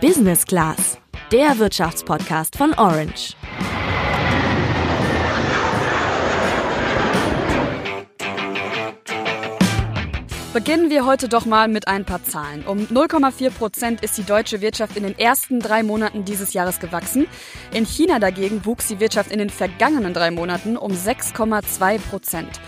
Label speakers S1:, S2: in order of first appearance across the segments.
S1: Business Class, der Wirtschaftspodcast von Orange.
S2: Beginnen wir heute doch mal mit ein paar Zahlen. Um 0,4 Prozent ist die deutsche Wirtschaft in den ersten drei Monaten dieses Jahres gewachsen. In China dagegen wuchs die Wirtschaft in den vergangenen drei Monaten um 6,2 Prozent.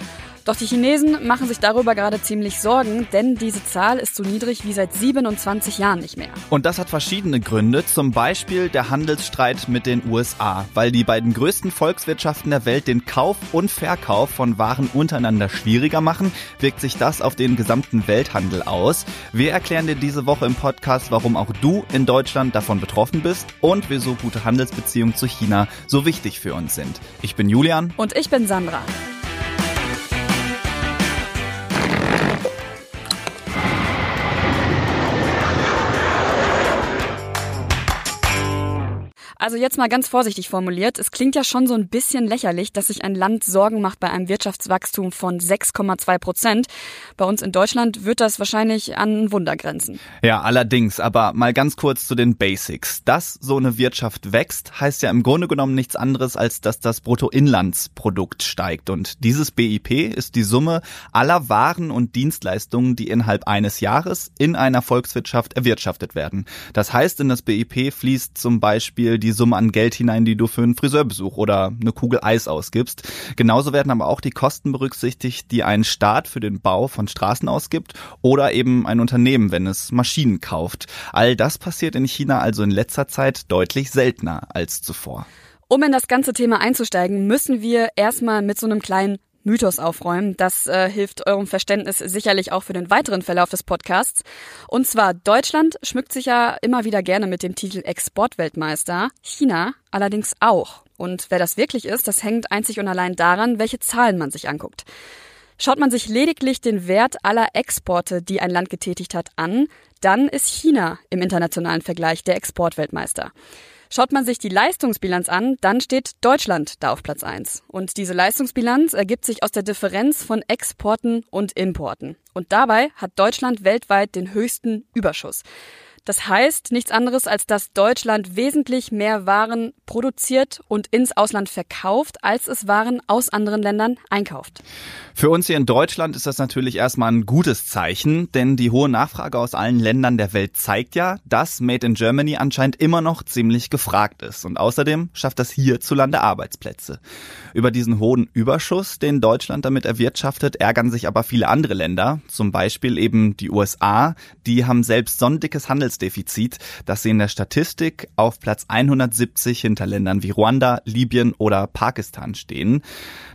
S2: Doch die Chinesen machen sich darüber gerade ziemlich Sorgen, denn diese Zahl ist so niedrig wie seit 27 Jahren nicht mehr.
S3: Und das hat verschiedene Gründe, zum Beispiel der Handelsstreit mit den USA, weil die beiden größten Volkswirtschaften der Welt den Kauf und Verkauf von Waren untereinander schwieriger machen, wirkt sich das auf den gesamten Welthandel aus. Wir erklären dir diese Woche im Podcast, warum auch du in Deutschland davon betroffen bist und wieso gute Handelsbeziehungen zu China so wichtig für uns sind. Ich bin Julian.
S2: Und ich bin Sandra. Also jetzt mal ganz vorsichtig formuliert. Es klingt ja schon so ein bisschen lächerlich, dass sich ein Land Sorgen macht bei einem Wirtschaftswachstum von 6,2 Prozent. Bei uns in Deutschland wird das wahrscheinlich an Wunder grenzen.
S3: Ja, allerdings. Aber mal ganz kurz zu den Basics. Dass so eine Wirtschaft wächst, heißt ja im Grunde genommen nichts anderes, als dass das Bruttoinlandsprodukt steigt. Und dieses BIP ist die Summe aller Waren und Dienstleistungen, die innerhalb eines Jahres in einer Volkswirtschaft erwirtschaftet werden. Das heißt, in das BIP fließt zum Beispiel die die Summe an Geld hinein, die du für einen Friseurbesuch oder eine Kugel Eis ausgibst. Genauso werden aber auch die Kosten berücksichtigt, die ein Staat für den Bau von Straßen ausgibt oder eben ein Unternehmen, wenn es Maschinen kauft. All das passiert in China also in letzter Zeit deutlich seltener als zuvor.
S2: Um in das ganze Thema einzusteigen, müssen wir erstmal mit so einem kleinen Mythos aufräumen. Das äh, hilft eurem Verständnis sicherlich auch für den weiteren Verlauf des Podcasts. Und zwar Deutschland schmückt sich ja immer wieder gerne mit dem Titel Exportweltmeister, China allerdings auch. Und wer das wirklich ist, das hängt einzig und allein daran, welche Zahlen man sich anguckt. Schaut man sich lediglich den Wert aller Exporte, die ein Land getätigt hat, an, dann ist China im internationalen Vergleich der Exportweltmeister. Schaut man sich die Leistungsbilanz an, dann steht Deutschland da auf Platz 1. Und diese Leistungsbilanz ergibt sich aus der Differenz von Exporten und Importen. Und dabei hat Deutschland weltweit den höchsten Überschuss. Das heißt nichts anderes, als dass Deutschland wesentlich mehr Waren produziert und ins Ausland verkauft, als es Waren aus anderen Ländern einkauft.
S3: Für uns hier in Deutschland ist das natürlich erstmal ein gutes Zeichen, denn die hohe Nachfrage aus allen Ländern der Welt zeigt ja, dass Made in Germany anscheinend immer noch ziemlich gefragt ist. Und außerdem schafft das hierzulande Arbeitsplätze. Über diesen hohen Überschuss, den Deutschland damit erwirtschaftet, ärgern sich aber viele andere Länder, zum Beispiel eben die USA. Die haben selbst so ein Handelsdefizit, dass sie in der Statistik auf Platz 170 hinter Ländern wie Ruanda, Libyen oder Pakistan stehen.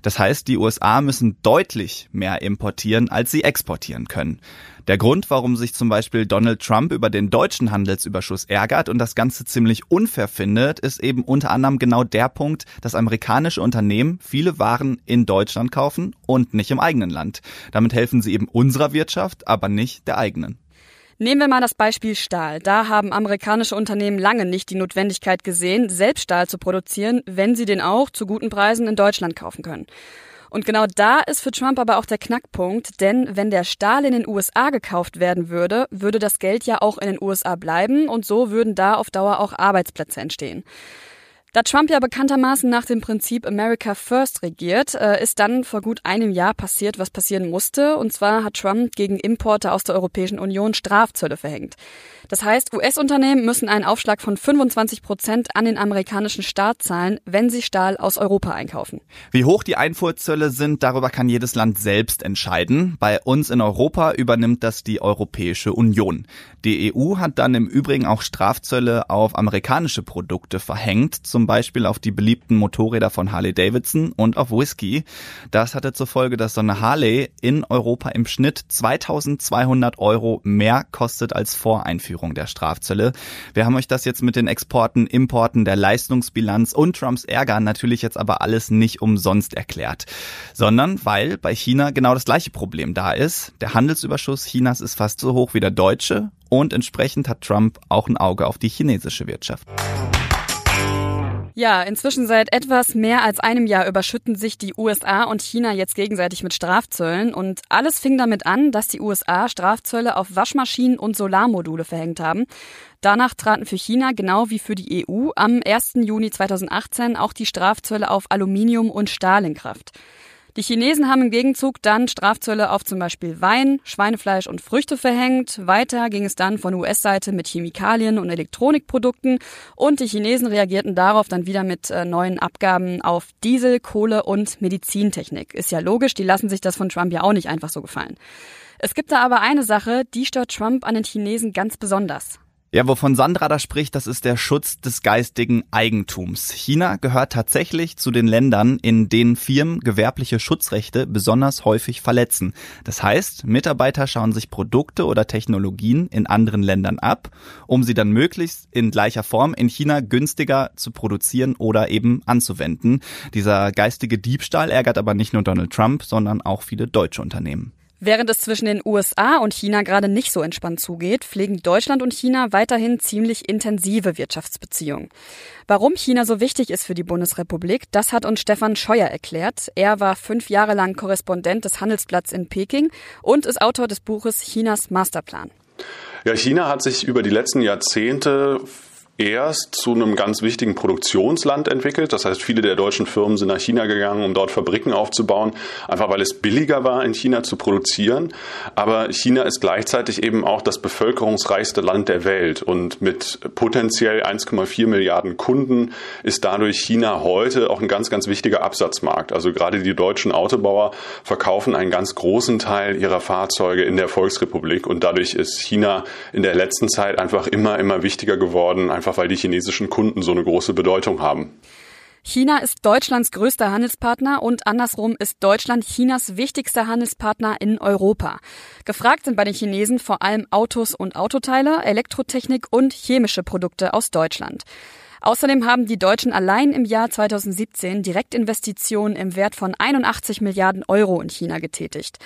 S3: Das heißt, die USA müssen deutlich mehr importieren, als sie exportieren können. Der Grund, warum sich zum Beispiel Donald Trump über den deutschen Handelsüberschuss ärgert und das Ganze ziemlich unfair findet, ist eben unter anderem genau der Punkt, dass amerikanische Unternehmen viele Waren in Deutschland kaufen und nicht im eigenen Land. Damit helfen sie eben unserer Wirtschaft, aber nicht der eigenen.
S2: Nehmen wir mal das Beispiel Stahl. Da haben amerikanische Unternehmen lange nicht die Notwendigkeit gesehen, selbst Stahl zu produzieren, wenn sie den auch zu guten Preisen in Deutschland kaufen können. Und genau da ist für Trump aber auch der Knackpunkt, denn wenn der Stahl in den USA gekauft werden würde, würde das Geld ja auch in den USA bleiben und so würden da auf Dauer auch Arbeitsplätze entstehen. Da Trump ja bekanntermaßen nach dem Prinzip America First regiert, äh, ist dann vor gut einem Jahr passiert, was passieren musste. Und zwar hat Trump gegen Importe aus der Europäischen Union Strafzölle verhängt. Das heißt, US-Unternehmen müssen einen Aufschlag von 25 Prozent an den amerikanischen Staat zahlen, wenn sie Stahl aus Europa einkaufen.
S3: Wie hoch die Einfuhrzölle sind, darüber kann jedes Land selbst entscheiden. Bei uns in Europa übernimmt das die Europäische Union. Die EU hat dann im Übrigen auch Strafzölle auf amerikanische Produkte verhängt, zum Beispiel auf die beliebten Motorräder von Harley Davidson und auf Whisky. Das hatte zur Folge, dass so eine Harley in Europa im Schnitt 2200 Euro mehr kostet als vor Einführung der Strafzölle. Wir haben euch das jetzt mit den Exporten, Importen, der Leistungsbilanz und Trumps Ärger natürlich jetzt aber alles nicht umsonst erklärt, sondern weil bei China genau das gleiche Problem da ist. Der Handelsüberschuss Chinas ist fast so hoch wie der deutsche und entsprechend hat Trump auch ein Auge auf die chinesische Wirtschaft.
S2: Ja, inzwischen seit etwas mehr als einem Jahr überschütten sich die USA und China jetzt gegenseitig mit Strafzöllen und alles fing damit an, dass die USA Strafzölle auf Waschmaschinen und Solarmodule verhängt haben. Danach traten für China genau wie für die EU am 1. Juni 2018 auch die Strafzölle auf Aluminium und Stahl in Kraft. Die Chinesen haben im Gegenzug dann Strafzölle auf zum Beispiel Wein, Schweinefleisch und Früchte verhängt. Weiter ging es dann von US-Seite mit Chemikalien und Elektronikprodukten und die Chinesen reagierten darauf dann wieder mit äh, neuen Abgaben auf Diesel, Kohle und Medizintechnik. Ist ja logisch, die lassen sich das von Trump ja auch nicht einfach so gefallen. Es gibt da aber eine Sache, die stört Trump an den Chinesen ganz besonders.
S3: Ja, wovon Sandra da spricht, das ist der Schutz des geistigen Eigentums. China gehört tatsächlich zu den Ländern, in denen Firmen gewerbliche Schutzrechte besonders häufig verletzen. Das heißt, Mitarbeiter schauen sich Produkte oder Technologien in anderen Ländern ab, um sie dann möglichst in gleicher Form in China günstiger zu produzieren oder eben anzuwenden. Dieser geistige Diebstahl ärgert aber nicht nur Donald Trump, sondern auch viele deutsche Unternehmen.
S2: Während es zwischen den USA und China gerade nicht so entspannt zugeht, pflegen Deutschland und China weiterhin ziemlich intensive Wirtschaftsbeziehungen. Warum China so wichtig ist für die Bundesrepublik, das hat uns Stefan Scheuer erklärt. Er war fünf Jahre lang Korrespondent des Handelsblatts in Peking und ist Autor des Buches Chinas Masterplan.
S4: Ja, China hat sich über die letzten Jahrzehnte erst zu einem ganz wichtigen Produktionsland entwickelt. Das heißt, viele der deutschen Firmen sind nach China gegangen, um dort Fabriken aufzubauen, einfach weil es billiger war, in China zu produzieren. Aber China ist gleichzeitig eben auch das bevölkerungsreichste Land der Welt und mit potenziell 1,4 Milliarden Kunden ist dadurch China heute auch ein ganz, ganz wichtiger Absatzmarkt. Also gerade die deutschen Autobauer verkaufen einen ganz großen Teil ihrer Fahrzeuge in der Volksrepublik und dadurch ist China in der letzten Zeit einfach immer, immer wichtiger geworden, einfach einfach weil die chinesischen Kunden so eine große Bedeutung haben.
S2: China ist Deutschlands größter Handelspartner und andersrum ist Deutschland Chinas wichtigster Handelspartner in Europa. Gefragt sind bei den Chinesen vor allem Autos und Autoteile, Elektrotechnik und chemische Produkte aus Deutschland. Außerdem haben die Deutschen allein im Jahr 2017 Direktinvestitionen im Wert von 81 Milliarden Euro in China getätigt.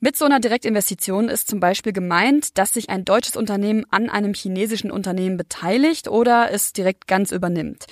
S2: Mit so einer Direktinvestition ist zum Beispiel gemeint, dass sich ein deutsches Unternehmen an einem chinesischen Unternehmen beteiligt oder es direkt ganz übernimmt.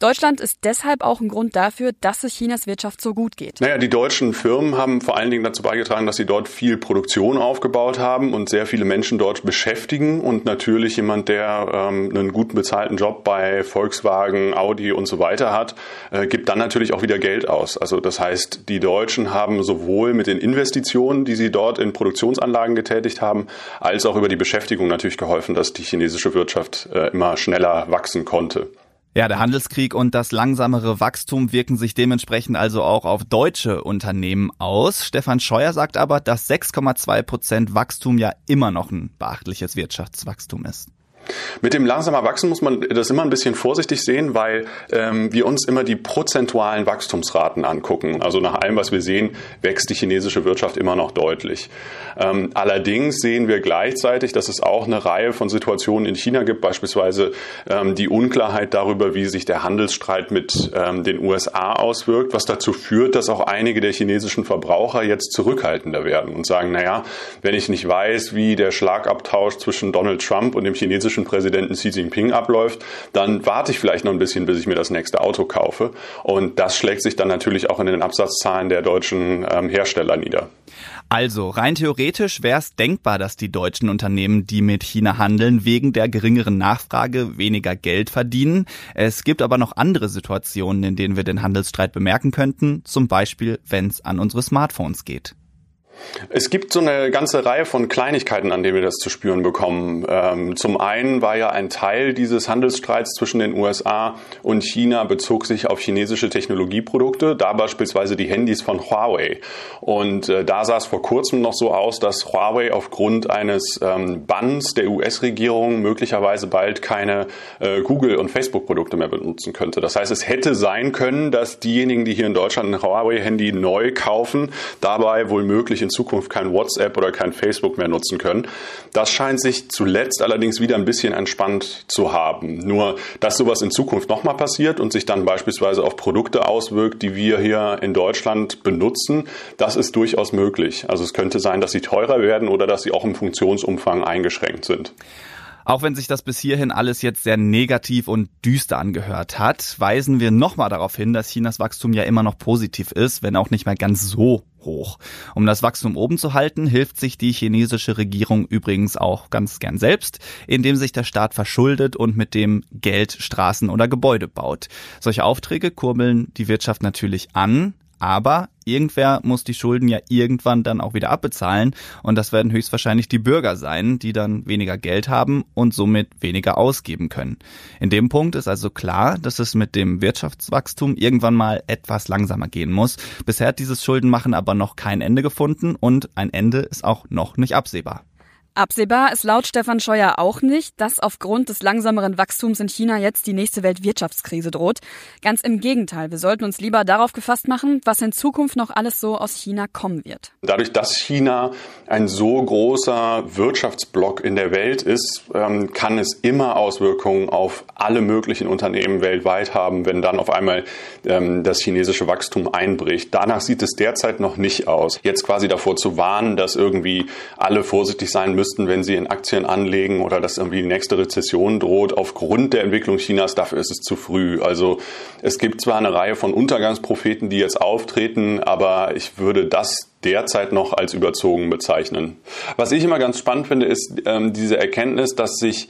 S2: Deutschland ist deshalb auch ein Grund dafür, dass es Chinas Wirtschaft so gut geht.
S4: Naja, die deutschen Firmen haben vor allen Dingen dazu beigetragen, dass sie dort viel Produktion aufgebaut haben und sehr viele Menschen dort beschäftigen. Und natürlich jemand, der ähm, einen guten bezahlten Job bei Volkswagen, Audi und so weiter hat, äh, gibt dann natürlich auch wieder Geld aus. Also das heißt, die Deutschen haben sowohl mit den Investitionen, die sie dort in Produktionsanlagen getätigt haben, als auch über die Beschäftigung natürlich geholfen, dass die chinesische Wirtschaft äh, immer schneller wachsen konnte.
S3: Ja, der Handelskrieg und das langsamere Wachstum wirken sich dementsprechend also auch auf deutsche Unternehmen aus. Stefan Scheuer sagt aber, dass 6,2 Prozent Wachstum ja immer noch ein beachtliches Wirtschaftswachstum ist.
S4: Mit dem langsamer Wachsen muss man das immer ein bisschen vorsichtig sehen, weil ähm, wir uns immer die prozentualen Wachstumsraten angucken. Also nach allem, was wir sehen, wächst die chinesische Wirtschaft immer noch deutlich. Ähm, allerdings sehen wir gleichzeitig, dass es auch eine Reihe von Situationen in China gibt, beispielsweise ähm, die Unklarheit darüber, wie sich der Handelsstreit mit ähm, den USA auswirkt, was dazu führt, dass auch einige der chinesischen Verbraucher jetzt zurückhaltender werden und sagen, naja, wenn ich nicht weiß, wie der Schlagabtausch zwischen Donald Trump und dem chinesischen chinesischen Präsidenten Xi Jinping abläuft, dann warte ich vielleicht noch ein bisschen, bis ich mir das nächste Auto kaufe. Und das schlägt sich dann natürlich auch in den Absatzzahlen der deutschen ähm, Hersteller nieder.
S3: Also rein theoretisch wäre es denkbar, dass die deutschen Unternehmen, die mit China handeln, wegen der geringeren Nachfrage weniger Geld verdienen. Es gibt aber noch andere Situationen, in denen wir den Handelsstreit bemerken könnten, zum Beispiel wenn es an unsere Smartphones geht.
S4: Es gibt so eine ganze Reihe von Kleinigkeiten, an denen wir das zu spüren bekommen. Ähm, zum einen war ja ein Teil dieses Handelsstreits zwischen den USA und China bezog sich auf chinesische Technologieprodukte, da beispielsweise die Handys von Huawei. Und äh, da sah es vor kurzem noch so aus, dass Huawei aufgrund eines ähm, Banns der US-Regierung möglicherweise bald keine äh, Google- und Facebook-Produkte mehr benutzen könnte. Das heißt, es hätte sein können, dass diejenigen, die hier in Deutschland ein Huawei-Handy neu kaufen, dabei wohl möglich in in Zukunft kein WhatsApp oder kein Facebook mehr nutzen können. Das scheint sich zuletzt allerdings wieder ein bisschen entspannt zu haben. Nur, dass sowas in Zukunft nochmal passiert und sich dann beispielsweise auf Produkte auswirkt, die wir hier in Deutschland benutzen, das ist durchaus möglich. Also es könnte sein, dass sie teurer werden oder dass sie auch im Funktionsumfang eingeschränkt sind.
S3: Auch wenn sich das bis hierhin alles jetzt sehr negativ und düster angehört hat, weisen wir nochmal darauf hin, dass Chinas Wachstum ja immer noch positiv ist, wenn auch nicht mehr ganz so hoch. Um das Wachstum oben zu halten, hilft sich die chinesische Regierung übrigens auch ganz gern selbst, indem sich der Staat verschuldet und mit dem Geld Straßen oder Gebäude baut. Solche Aufträge kurbeln die Wirtschaft natürlich an, aber irgendwer muss die Schulden ja irgendwann dann auch wieder abbezahlen und das werden höchstwahrscheinlich die Bürger sein, die dann weniger Geld haben und somit weniger ausgeben können. In dem Punkt ist also klar, dass es mit dem Wirtschaftswachstum irgendwann mal etwas langsamer gehen muss. Bisher hat dieses Schuldenmachen aber noch kein Ende gefunden und ein Ende ist auch noch nicht absehbar.
S2: Absehbar ist laut Stefan Scheuer auch nicht, dass aufgrund des langsameren Wachstums in China jetzt die nächste Weltwirtschaftskrise droht. Ganz im Gegenteil, wir sollten uns lieber darauf gefasst machen, was in Zukunft noch alles so aus China kommen wird.
S4: Dadurch, dass China ein so großer Wirtschaftsblock in der Welt ist, ähm, kann es immer Auswirkungen auf alle möglichen Unternehmen weltweit haben, wenn dann auf einmal ähm, das chinesische Wachstum einbricht. Danach sieht es derzeit noch nicht aus. Jetzt quasi davor zu warnen, dass irgendwie alle vorsichtig sein müssen, müssten, wenn sie in Aktien anlegen oder dass irgendwie die nächste Rezession droht. Aufgrund der Entwicklung Chinas, dafür ist es zu früh. Also es gibt zwar eine Reihe von Untergangspropheten, die jetzt auftreten, aber ich würde das derzeit noch als überzogen bezeichnen. Was ich immer ganz spannend finde, ist ähm, diese Erkenntnis, dass sich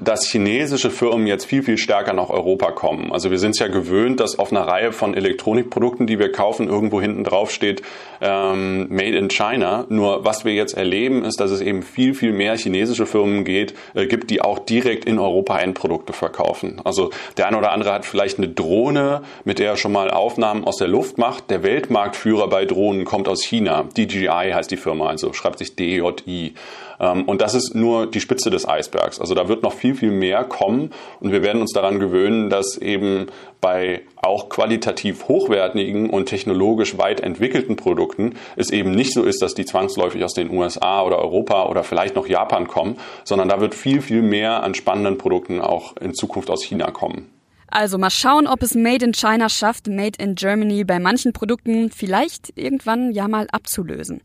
S4: dass chinesische Firmen jetzt viel, viel stärker nach Europa kommen. Also wir sind es ja gewöhnt, dass auf einer Reihe von Elektronikprodukten, die wir kaufen, irgendwo hinten drauf steht, ähm, Made in China. Nur was wir jetzt erleben, ist, dass es eben viel, viel mehr chinesische Firmen geht, äh, gibt, die auch direkt in Europa Endprodukte verkaufen. Also der eine oder andere hat vielleicht eine Drohne, mit der er schon mal Aufnahmen aus der Luft macht. Der Weltmarktführer bei Drohnen kommt aus China. DJI heißt die Firma, also schreibt sich DJI. Ähm, und das ist nur die Spitze des Eisbergs. Also da wird noch viel, viel mehr kommen und wir werden uns daran gewöhnen, dass eben bei auch qualitativ hochwertigen und technologisch weit entwickelten Produkten es eben nicht so ist, dass die zwangsläufig aus den USA oder Europa oder vielleicht noch Japan kommen, sondern da wird viel, viel mehr an spannenden Produkten auch in Zukunft aus China kommen.
S2: Also mal schauen, ob es Made in China schafft, Made in Germany bei manchen Produkten vielleicht irgendwann ja mal abzulösen.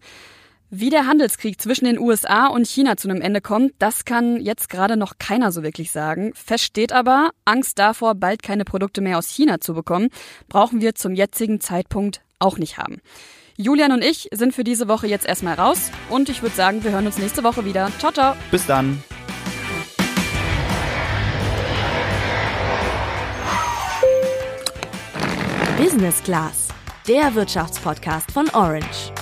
S2: Wie der Handelskrieg zwischen den USA und China zu einem Ende kommt, das kann jetzt gerade noch keiner so wirklich sagen. Fest steht aber, Angst davor, bald keine Produkte mehr aus China zu bekommen, brauchen wir zum jetzigen Zeitpunkt auch nicht haben. Julian und ich sind für diese Woche jetzt erstmal raus und ich würde sagen, wir hören uns nächste Woche wieder. Ciao, ciao.
S3: Bis dann.
S1: Business Class, der Wirtschaftspodcast von Orange.